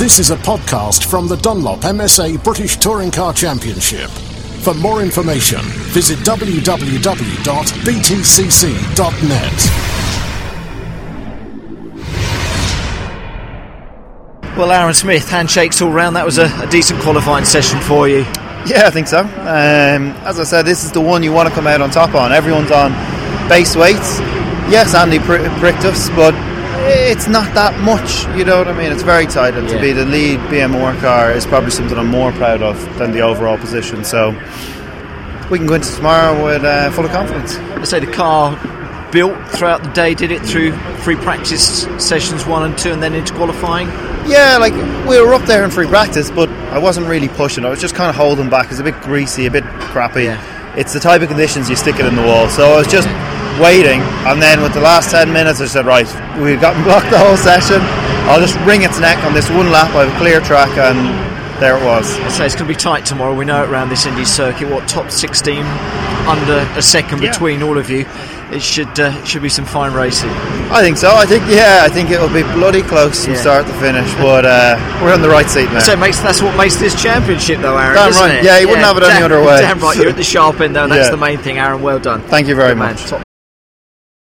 This is a podcast from the Dunlop MSA British Touring Car Championship. For more information, visit www.btcc.net. Well, Aron Smith, handshakes all round. That was a, a decent qualifying session for you. Yeah, I think so. Um, as I said, this is the one you want to come out on top on. Everyone's on base weights. Yes, Andy pr- pricked us, but it's not that much. You know what I mean? It's very tight, and Yeah. to be the lead BMR car is probably something I'm more proud of than the overall position. So we can go into tomorrow with uh, full of confidence. I say the car built throughout the day, did it through free practice sessions one and two, and then into qualifying. Yeah, like we were up there in free practice, but I wasn't really pushing. I was just kind of holding back. It's a bit greasy, a bit crappy. Yeah. It's the type of conditions you stick it in the wall. So I was just waiting, and then with the last ten minutes, I said, right, we've gotten blocked the whole session. I'll just wring its neck on this one lap. I have a clear track, and there it was. I say it's going to be tight tomorrow. We know it around this Indy circuit. What top 16 under a second Yeah. between all of you. It should uh, should be some fine racing. I think so. I think yeah. I think it'll be bloody close from Yeah. start to finish, but uh, we're on the right seat now. So it makes that's what makes this championship, though, Aron. Damn right. it? Yeah, you wouldn't have it any other way. Damn right. You're at the sharp end, though. That's Yeah. the main thing, Aron. Well done. Thank you very Good much.